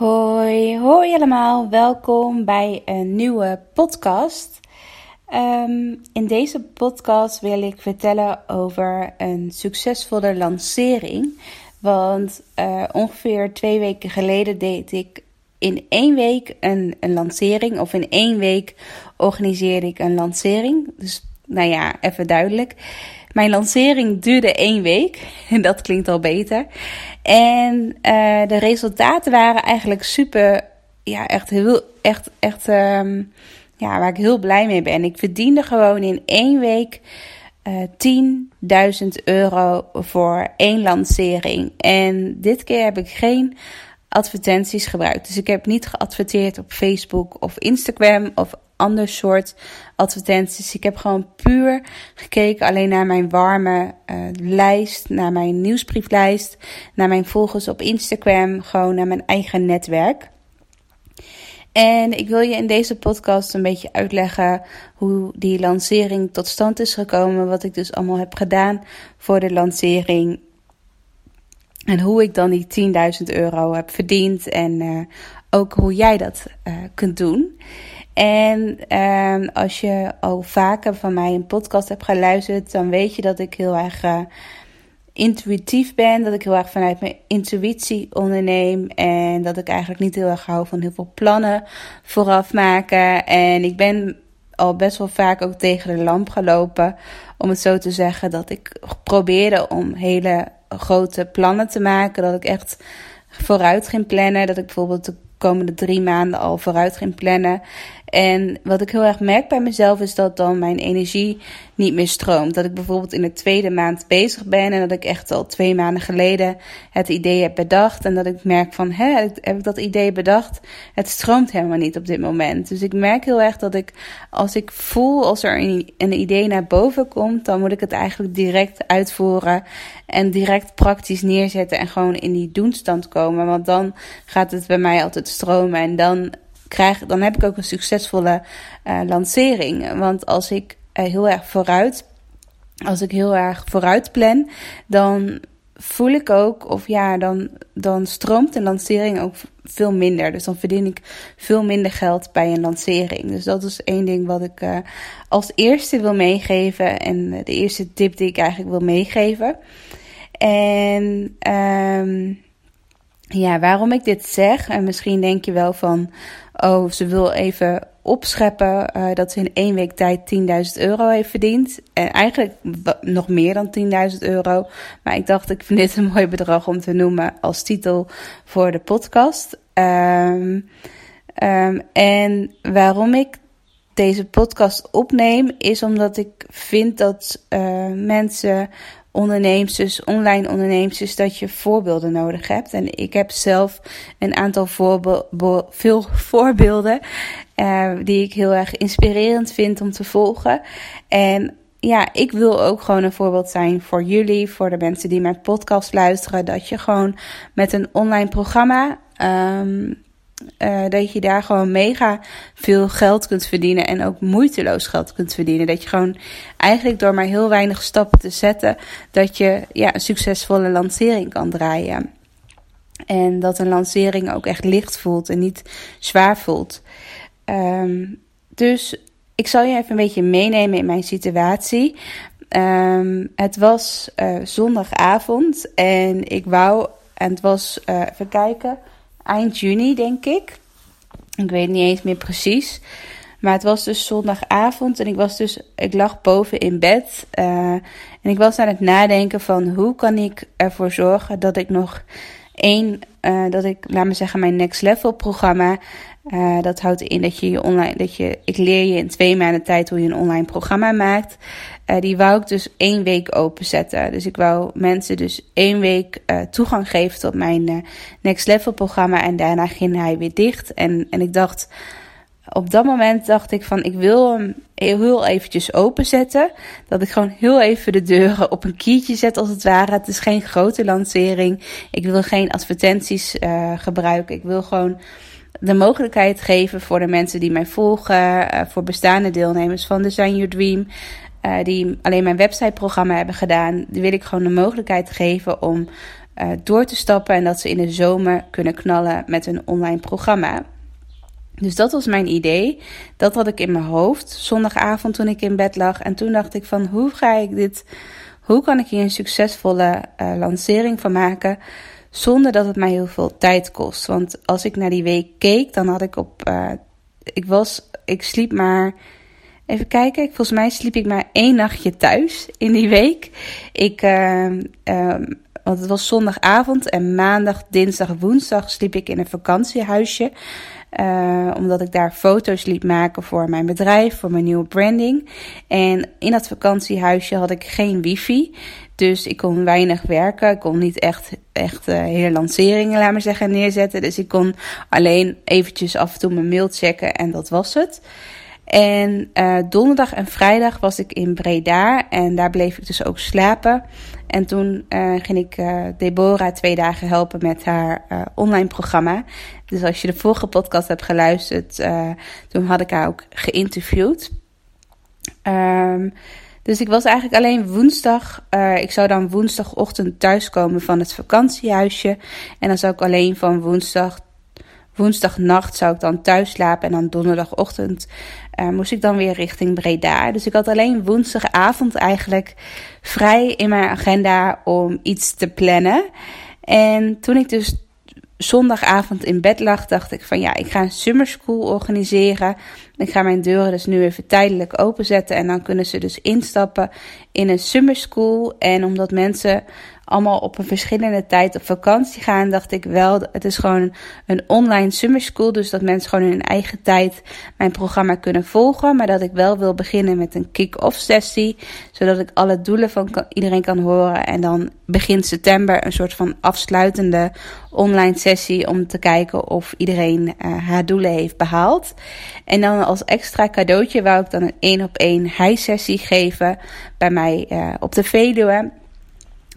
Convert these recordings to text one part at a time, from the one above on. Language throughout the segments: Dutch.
Hoi, hoi allemaal. Welkom bij een nieuwe podcast. Ehm, in deze podcast wil ik vertellen over een succesvolle lancering. Want uh, ongeveer twee weken geleden deed ik in één week een, een lancering. Of in één week organiseerde ik een lancering. Dus nou ja, even duidelijk. Mijn lancering duurde één week. En dat klinkt al beter. En uh, de resultaten waren eigenlijk super. Ja, echt heel. Echt, echt. Um, ja, waar ik heel blij mee ben. Ik verdiende gewoon in één week uh, 10.000 euro voor één lancering. En dit keer heb ik geen advertenties gebruikt. Dus ik heb niet geadverteerd op Facebook of Instagram of ander soort advertenties. Ik heb gewoon puur gekeken alleen naar mijn warme uh, lijst, naar mijn nieuwsbrieflijst, naar mijn volgers op Instagram, gewoon naar mijn eigen netwerk. En ik wil je in deze podcast een beetje uitleggen hoe die lancering tot stand is gekomen. Wat ik dus allemaal heb gedaan voor de lancering. En hoe ik dan die 10.000 euro heb verdiend. En uh, ook hoe jij dat uh, kunt doen. En uh, als je al vaker van mij een podcast hebt geluisterd, dan weet je dat ik heel erg uh, intuïtief ben. Dat ik heel erg vanuit mijn intuïtie onderneem. En dat ik eigenlijk niet heel erg hou van heel veel plannen vooraf maken. En ik ben al best wel vaak ook tegen de lamp gelopen. Om het zo te zeggen. Dat ik probeerde om hele grote plannen te maken. Dat ik echt vooruit ging plannen. Dat ik bijvoorbeeld de komende drie maanden al vooruit ging plannen. En wat ik heel erg merk bij mezelf is dat dan mijn energie niet meer stroomt. Dat ik bijvoorbeeld in de tweede maand bezig ben en dat ik echt al twee maanden geleden het idee heb bedacht. En dat ik merk van, hè, heb ik dat idee bedacht? Het stroomt helemaal niet op dit moment. Dus ik merk heel erg dat ik, als ik voel als er een, een idee naar boven komt, dan moet ik het eigenlijk direct uitvoeren en direct praktisch neerzetten en gewoon in die doenstand komen. Want dan gaat het bij mij altijd stromen en dan krijg, dan heb ik ook een succesvolle uh, lancering. Want als ik heel erg vooruit, als ik heel erg vooruit plan, dan voel ik ook, of ja, dan, dan stroomt een lancering ook veel minder. Dus dan verdien ik veel minder geld bij een lancering. Dus dat is één ding wat ik uh, als eerste wil meegeven. En de eerste tip die ik eigenlijk wil meegeven. En um, ja, waarom ik dit zeg, en misschien denk je wel van, oh, ze wil even opscheppen uh, dat ze in één week tijd 10.000 euro heeft verdiend. En eigenlijk nog meer dan 10.000 euro. Maar ik dacht, ik vind dit een mooi bedrag om te noemen als titel voor de podcast. Um, um, en waarom ik deze podcast opneem, is omdat ik vind dat uh, mensen onderneemsters, online onderneemsters, dat je voorbeelden nodig hebt. En ik heb zelf een aantal voorbe veel voorbeelden uh, die ik heel erg inspirerend vind om te volgen. En ja, ik wil ook gewoon een voorbeeld zijn voor jullie, voor de mensen die mijn podcast luisteren, dat je gewoon met een online programma um, uh, dat je daar gewoon mega veel geld kunt verdienen en ook moeiteloos geld kunt verdienen. Dat je gewoon eigenlijk door maar heel weinig stappen te zetten, dat je ja, een succesvolle lancering kan draaien. En dat een lancering ook echt licht voelt en niet zwaar voelt. Um, dus ik zal je even een beetje meenemen in mijn situatie. Um, het was uh, zondagavond en ik wou, en het was, uh, even kijken eind juni, denk ik. Ik weet niet eens meer precies. Maar het was dus zondagavond en ik was dus, ik lag boven in bed. Uh, en ik was aan het nadenken van hoe kan ik ervoor zorgen dat ik nog één, uh, dat ik, laat me zeggen, mijn next level programma Uh, dat houdt in dat je je online, dat je, ik leer je in twee maanden tijd hoe je een online programma maakt. Uh, die wou ik dus één week openzetten. Dus ik wou mensen dus één week uh, toegang geven tot mijn Next Level programma. En daarna ging hij weer dicht. En, en ik dacht, op dat moment dacht ik van ik wil hem heel eventjes openzetten. Dat ik gewoon heel even de deuren op een kiertje zet als het ware. Het is geen grote lancering. Ik wil geen advertenties gebruiken. Ik wil gewoon de mogelijkheid geven voor de mensen die mij volgen. Uh, voor bestaande deelnemers van Design Your Dream. Uh, die alleen mijn websiteprogramma hebben gedaan. Die wil ik gewoon de mogelijkheid geven om door te stappen. En dat ze in de zomer kunnen knallen met een online programma. Dus dat was mijn idee. Dat had ik in mijn hoofd zondagavond toen ik in bed lag. En toen dacht ik van hoe ga ik dit, hoe kan ik hier een succesvolle lancering van maken zonder dat het mij heel veel tijd kost. Want als ik naar die week keek, dan had ik op, uh, ik was, ik sliep maar, even kijken, volgens mij sliep ik maar één nachtje thuis in die week. Ik, uh, want het was zondagavond en maandag, dinsdag, woensdag sliep ik in een vakantiehuisje. Uh, omdat ik daar foto's liet maken voor mijn bedrijf, voor mijn nieuwe branding. En in dat vakantiehuisje had ik geen wifi. Dus ik kon weinig werken. Ik kon niet echt, echt uh, hele lanceringen, laat maar zeggen, neerzetten. Dus ik kon alleen eventjes af en toe mijn mail checken en dat was het. En uh, donderdag en vrijdag was ik in Breda en daar bleef ik dus ook slapen. En toen uh, ging ik Deborah twee dagen helpen met haar online programma. Dus als je de vorige podcast hebt geluisterd, toen had ik haar ook geïnterviewd. Um, dus ik was eigenlijk alleen woensdag. ik zou dan woensdagochtend thuiskomen van het vakantiehuisje. En dan zou ik alleen van woensdag woensdagnacht zou ik dan thuis slapen en dan donderdagochtend uh, moest ik dan weer richting Breda. Dus ik had alleen woensdagavond eigenlijk vrij in mijn agenda om iets te plannen. En toen ik dus zondagavond in bed lag, dacht ik van ja, ik ga een summer school organiseren. Ik ga mijn deuren dus nu even tijdelijk openzetten en dan kunnen ze dus instappen in een summer school. En omdat mensen allemaal op een verschillende tijd op vakantie gaan, dacht ik wel, het is gewoon een online summer school. Dus dat mensen gewoon in hun eigen tijd mijn programma kunnen volgen. Maar dat ik wel wil beginnen met een kick-off sessie. Zodat ik alle doelen van iedereen kan horen. En dan begin september een soort van afsluitende online sessie om te kijken of iedereen uh, haar doelen heeft behaald. En dan als extra cadeautje wou ik dan een één op één high sessie geven bij mij uh, op de Veluwe.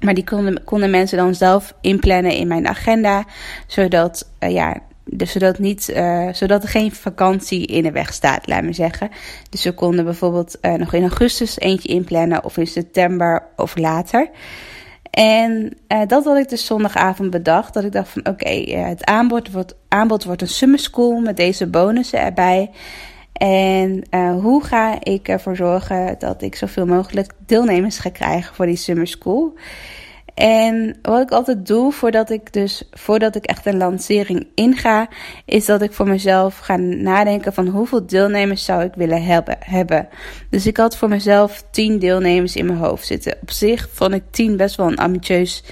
Maar die konden, konden mensen dan zelf inplannen in mijn agenda. Zodat, uh, ja, dus zodat, niet, uh, zodat er geen vakantie in de weg staat, laat me zeggen. Dus we konden bijvoorbeeld uh, nog in augustus eentje inplannen. Of in september of later. En dat had ik dus zondagavond bedacht. Dat ik dacht van oké, het aanbod wordt, aanbod wordt een summer school met deze bonussen erbij. En uh, hoe ga ik ervoor zorgen dat ik zoveel mogelijk deelnemers ga krijgen voor die summer school? En wat ik altijd doe voordat ik dus voordat ik echt een lancering inga, is dat ik voor mezelf ga nadenken van hoeveel deelnemers zou ik willen hebben. Dus ik had voor mezelf 10 deelnemers in mijn hoofd zitten. Op zich vond ik 10 best wel een ambitieus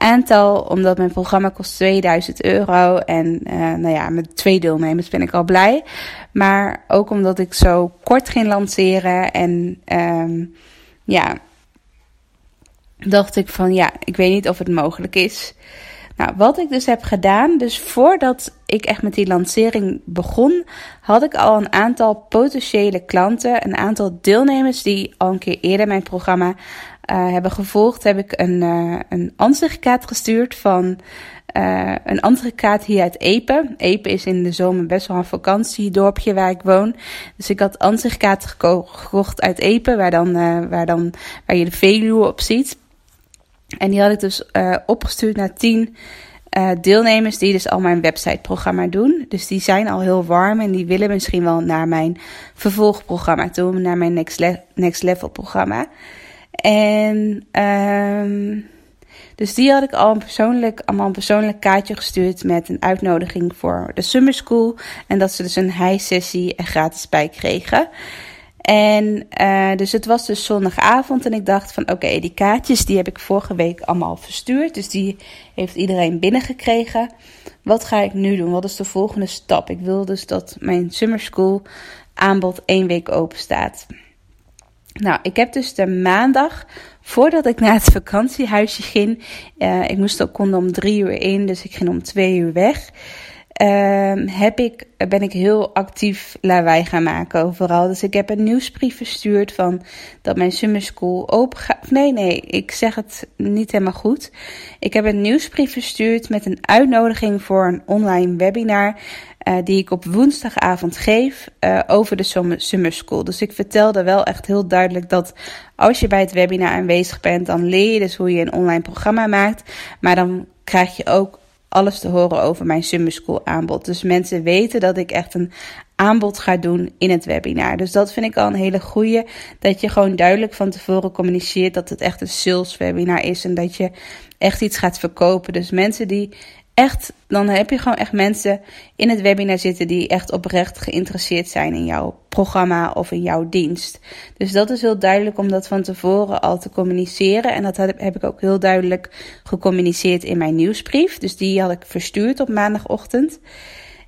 aantal, omdat mijn programma kost 2000 euro. En uh, nou ja, met twee deelnemers ben ik al blij. Maar ook omdat ik zo kort ging lanceren. En um, ja, dacht ik van ja, ik weet niet of het mogelijk is. Nou, wat ik dus heb gedaan, dus voordat ik echt met die lancering begon, had ik al een aantal potentiële klanten, een aantal deelnemers die al een keer eerder mijn programma uh, hebben gevolgd, heb ik een, uh, een ansichtkaart gestuurd van uh, een ansichtkaart hier uit Epe. Epe is in de zomer best wel een vakantiedorpje waar ik woon. Dus ik had ansichtkaart gekocht uit Epe, waar, dan, waar, dan, waar je de Veluwe op ziet. En die had ik dus opgestuurd naar tien deelnemers die dus al mijn websiteprogramma doen. Dus die zijn al heel warm en die willen misschien wel naar mijn vervolgprogramma toe, naar mijn Next, Next Level programma. En um, dus die had ik al een persoonlijk, allemaal een persoonlijk kaartje gestuurd met een uitnodiging voor de Summer School. En dat ze dus een high sessie er gratis bij kregen. En uh, dus het was dus zondagavond en ik dacht van oké, die kaartjes die heb ik vorige week allemaal verstuurd. Dus die heeft iedereen binnengekregen. Wat ga ik nu doen? Wat is de volgende stap? Ik wil dus dat mijn summer school aanbod één week open staat. Nou, ik heb dus de maandag, voordat ik naar het vakantiehuisje ging, uh, ik moest ook konden om drie uur in, dus ik ging om twee uur weg. Uh, heb ik, ben ik heel actief lawaai gaan maken overal. Dus ik heb een nieuwsbrief verstuurd van dat mijn summer school open gaat. Nee, nee, ik zeg het niet helemaal goed. Ik heb een nieuwsbrief verstuurd met een uitnodiging voor een online webinar uh, die ik op woensdagavond geef uh, over de Summer School. Dus ik vertelde wel echt heel duidelijk dat als je bij het webinar aanwezig bent, dan leer je dus hoe je een online programma maakt. Maar dan krijg je ook alles te horen over mijn Summer School aanbod. Dus mensen weten dat ik echt een aanbod ga doen in het webinar. Dus dat vind ik al een hele goede. Dat je gewoon duidelijk van tevoren communiceert dat het echt een sales webinar is. En dat je echt iets gaat verkopen. Dus mensen die echt, dan heb je gewoon echt mensen in het webinar zitten die echt oprecht geïnteresseerd zijn in jouw programma of in jouw dienst. Dus dat is heel duidelijk om dat van tevoren al te communiceren. En dat heb ik ook heel duidelijk gecommuniceerd in mijn nieuwsbrief. Dus die had ik verstuurd op maandagochtend.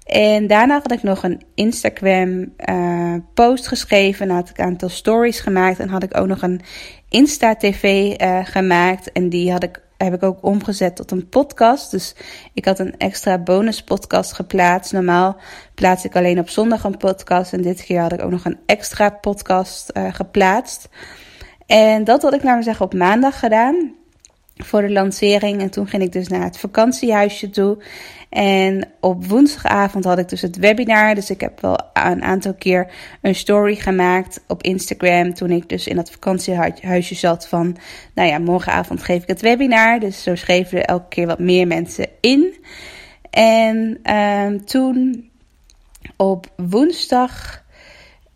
En daarna had ik nog een Instagram uh, post geschreven. Had ik een aantal stories gemaakt. En had ik ook nog een Insta TV eh, gemaakt. En die had ik heb ik ook omgezet tot een podcast. Dus ik had een extra bonus podcast geplaatst. Normaal plaats ik alleen op zondag een podcast. En dit keer had ik ook nog een extra podcast uh, geplaatst. En dat had ik, we zeggen, op maandag gedaan voor de lancering. En toen ging ik dus naar het vakantiehuisje toe. En op woensdagavond had ik dus het webinar. Dus ik heb wel een aantal keer een story gemaakt op Instagram. Toen ik dus in dat vakantiehuisje zat van, nou ja, morgenavond geef ik het webinar. Dus zo schreven er elke keer wat meer mensen in. En uh, toen op woensdag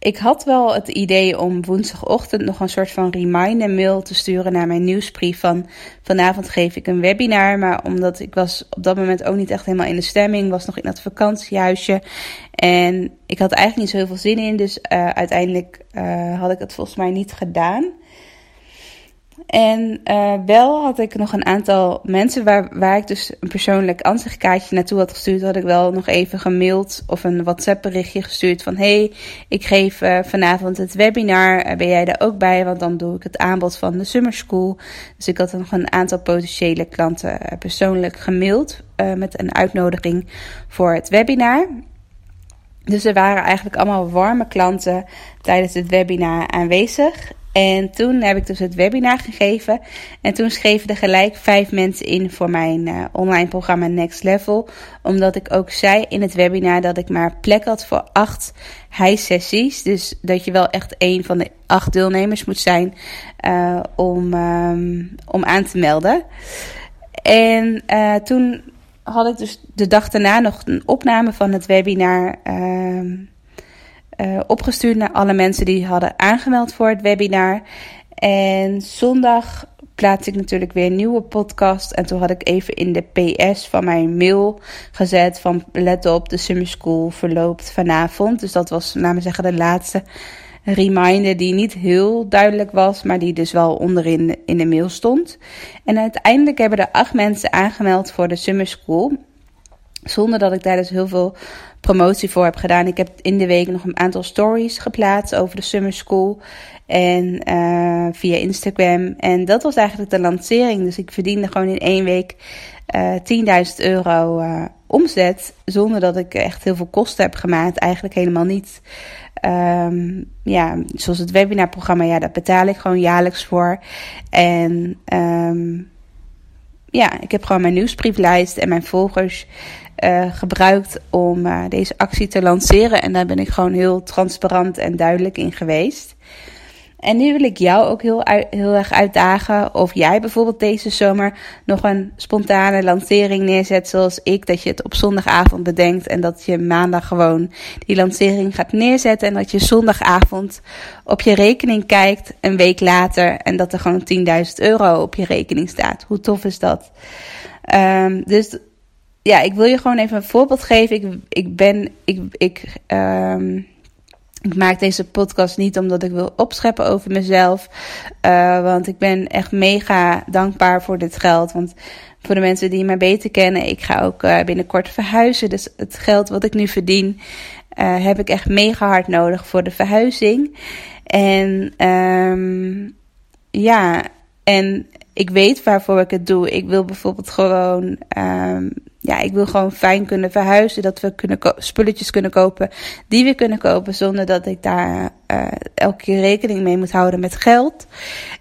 ik had wel het idee om woensdagochtend nog een soort van reminder mail te sturen naar mijn nieuwsbrief van vanavond geef ik een webinar. Maar omdat ik was op dat moment ook niet echt helemaal in de stemming, was nog in dat vakantiehuisje. En ik had eigenlijk niet zo heel veel zin in, dus uh, uiteindelijk uh, had ik het volgens mij niet gedaan. En uh, wel had ik nog een aantal mensen waar, waar ik dus een persoonlijk ansichtkaartje naartoe had gestuurd. Had ik wel nog even gemaild of een WhatsApp berichtje gestuurd van... Hey, ik geef uh, vanavond het webinar, uh, ben jij er ook bij? Want dan doe ik het aanbod van de Summer School. Dus ik had nog een aantal potentiële klanten persoonlijk gemaild met een uitnodiging voor het webinar. Dus er waren eigenlijk allemaal warme klanten tijdens het webinar aanwezig. En toen heb ik dus het webinar gegeven. En toen schreven er gelijk vijf mensen in voor mijn uh, online programma Next Level. Omdat ik ook zei in het webinar dat ik maar plek had voor acht high-sessies. Dus dat je wel echt een van de acht deelnemers moet zijn uh, om, um, om aan te melden. En uh, toen had ik dus de dag daarna nog een opname van het webinar. Uh, uh, opgestuurd naar alle mensen die hadden aangemeld voor het webinar. En zondag plaats ik natuurlijk weer een nieuwe podcast. En toen had ik even in de PS van mijn mail gezet van let op, de summer school verloopt vanavond. Dus dat was, laten we zeggen, de laatste reminder die niet heel duidelijk was, maar die dus wel onderin in de mail stond. En uiteindelijk hebben er acht mensen aangemeld voor de summer school. Zonder dat ik daar dus heel veel promotie voor heb gedaan. Ik heb in de week nog een aantal stories geplaatst over de Summer School. En uh, via Instagram. En dat was eigenlijk de lancering. Dus ik verdiende gewoon in één week uh, 10.000 euro uh, omzet. Zonder dat ik echt heel veel kosten heb gemaakt. Eigenlijk helemaal niet. Um, ja, zoals het webinarprogramma, ja, daar betaal ik gewoon jaarlijks voor. En um, ja, ik heb gewoon mijn nieuwsbrieflijst en mijn volgers uh, gebruikt om uh, deze actie te lanceren. En daar ben ik gewoon heel transparant en duidelijk in geweest. En nu wil ik jou ook heel, heel erg uitdagen of jij bijvoorbeeld deze zomer nog een spontane lancering neerzet zoals ik. Dat je het op zondagavond bedenkt en dat je maandag gewoon die lancering gaat neerzetten. En dat je zondagavond op je rekening kijkt een week later en dat er gewoon 10.000 euro op je rekening staat. Hoe tof is dat? Um, dus ja, ik wil je gewoon even een voorbeeld geven. Ik, ben, ik, ik, um, Ik maak deze podcast niet omdat ik wil opscheppen over mezelf. Uh, want ik ben echt mega dankbaar voor dit geld. Want voor de mensen die mij beter kennen, ik ga ook uh, binnenkort verhuizen. Dus het geld wat ik nu verdien, uh, heb ik echt mega hard nodig voor de verhuizing. En um, ja, en ik weet waarvoor ik het doe. Ik wil bijvoorbeeld gewoon, um, ja, ik wil gewoon fijn kunnen verhuizen. Dat we kunnen spulletjes kunnen kopen die we kunnen kopen zonder dat ik daar uh, elke keer rekening mee moet houden met geld.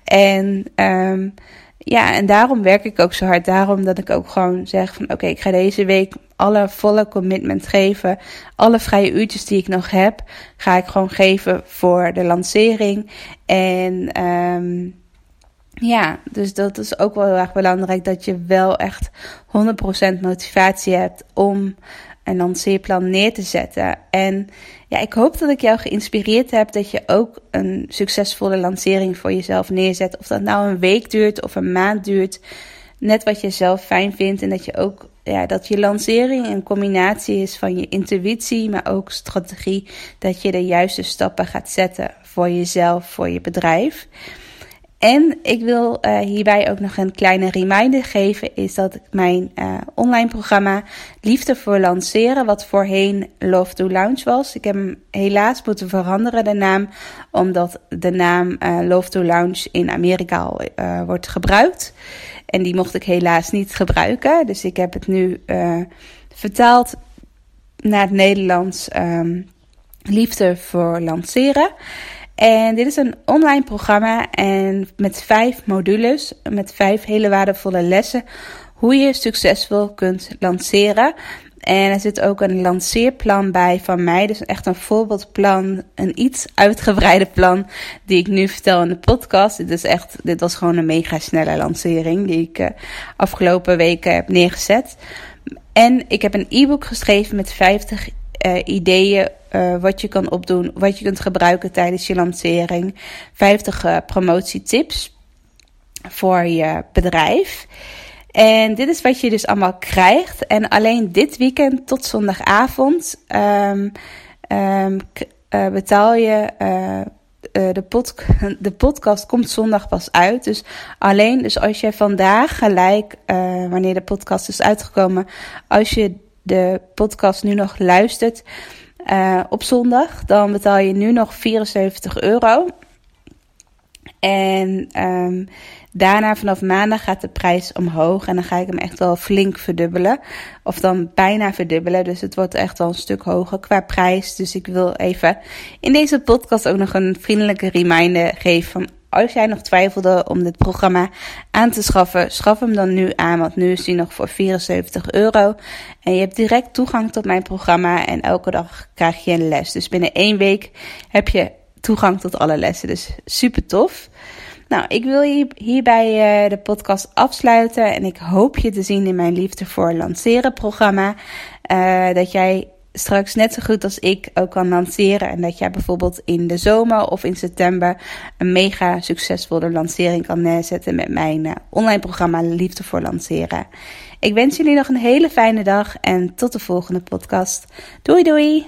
En um, ja, en daarom werk ik ook zo hard. Daarom dat ik ook gewoon zeg van oké, ik ga deze week alle volle commitment geven. Alle vrije uurtjes die ik nog heb, ga ik gewoon geven voor de lancering. En um, ja, dus dat is ook wel heel erg belangrijk dat je wel echt 100% motivatie hebt om een lanceerplan neer te zetten. En ja, ik hoop dat ik jou geïnspireerd heb dat je ook een succesvolle lancering voor jezelf neerzet. Of dat nou een week duurt of een maand duurt. Net wat je zelf fijn vindt. En dat je ook ja, dat je lancering een combinatie is van je intuïtie, maar ook strategie. Dat je de juiste stappen gaat zetten voor jezelf, voor je bedrijf. En ik wil uh, hierbij ook nog een kleine reminder geven: is dat mijn uh, online programma Liefde voor Lanceren, wat voorheen Love to Launch was. Ik heb hem helaas moeten veranderen, de naam, omdat de naam uh, Love to Launch in Amerika al wordt gebruikt. En die mocht ik helaas niet gebruiken. Dus ik heb het nu vertaald naar het Nederlands um, Liefde voor Lanceren. En dit is een online programma en met vijf modules, met vijf hele waardevolle lessen, hoe je succesvol kunt lanceren. En er zit ook een lanceerplan bij van mij. Dus echt een voorbeeldplan, een iets uitgebreide plan die ik nu vertel in de podcast. Dit, is echt, dit was gewoon een mega snelle lancering die ik uh, afgelopen weken heb neergezet. En ik heb een e-book geschreven met 50 uh, ideeën uh, wat je kan opdoen, wat je kunt gebruiken tijdens je lancering. 50 uh, promotietips voor je bedrijf. En dit is wat je dus allemaal krijgt. En alleen dit weekend tot zondagavond um, um, betaal je. de, pod de podcast komt zondag pas uit. Dus alleen, dus als je vandaag gelijk, wanneer de podcast is uitgekomen, als je de podcast nu nog luistert uh, op zondag, dan betaal je nu nog 74 euro. En um, daarna vanaf maandag gaat de prijs omhoog. En dan ga ik hem echt wel flink verdubbelen. Of dan bijna verdubbelen. Dus het wordt echt wel een stuk hoger qua prijs. Dus ik wil even in deze podcast ook nog een vriendelijke reminder geven van als jij nog twijfelde om dit programma aan te schaffen, schaf hem dan nu aan, want nu is hij nog voor 74 euro. En je hebt direct toegang tot mijn programma en elke dag krijg je een les. Dus binnen één week heb je toegang tot alle lessen. Dus super tof. Nou, ik wil hierbij uh, de podcast afsluiten en ik hoop je te zien in mijn Liefde voor Lanceren programma. Uh, dat jij straks net zo goed als ik ook kan lanceren. En dat jij bijvoorbeeld in de zomer of in september een mega succesvolle lancering kan neerzetten met mijn uh, online programma Liefde voor Lanceren. Ik wens jullie nog een hele fijne dag en tot de volgende podcast. Doei doei!